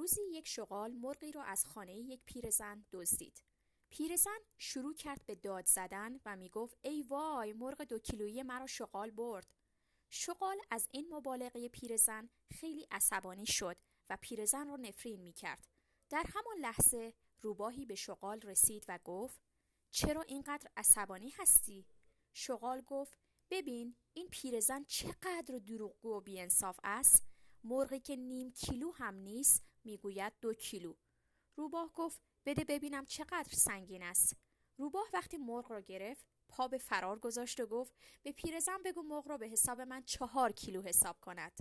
روزی یک شغال مرغی را از خانه یک پیرزن دزدید. پیرزن شروع کرد به داد زدن و می گفت ای وای مرغ دو کیلویی مرا شغال برد. شغال از این مبالغه پیرزن خیلی عصبانی شد و پیرزن را نفرین می کرد. در همان لحظه روباهی به شغال رسید و گفت چرا اینقدر عصبانی هستی؟ شغال گفت ببین این پیرزن چقدر دروغگو و بیانصاف است مرغی که نیم کیلو هم نیست می‌گوید دو کیلو. روباه گفت بده ببینم چقدر سنگین است. روباه وقتی مرغ را گرفت پا به فرار گذاشت و گفت به پیرزن بگو مرغ را به حساب من چهار کیلو حساب کند.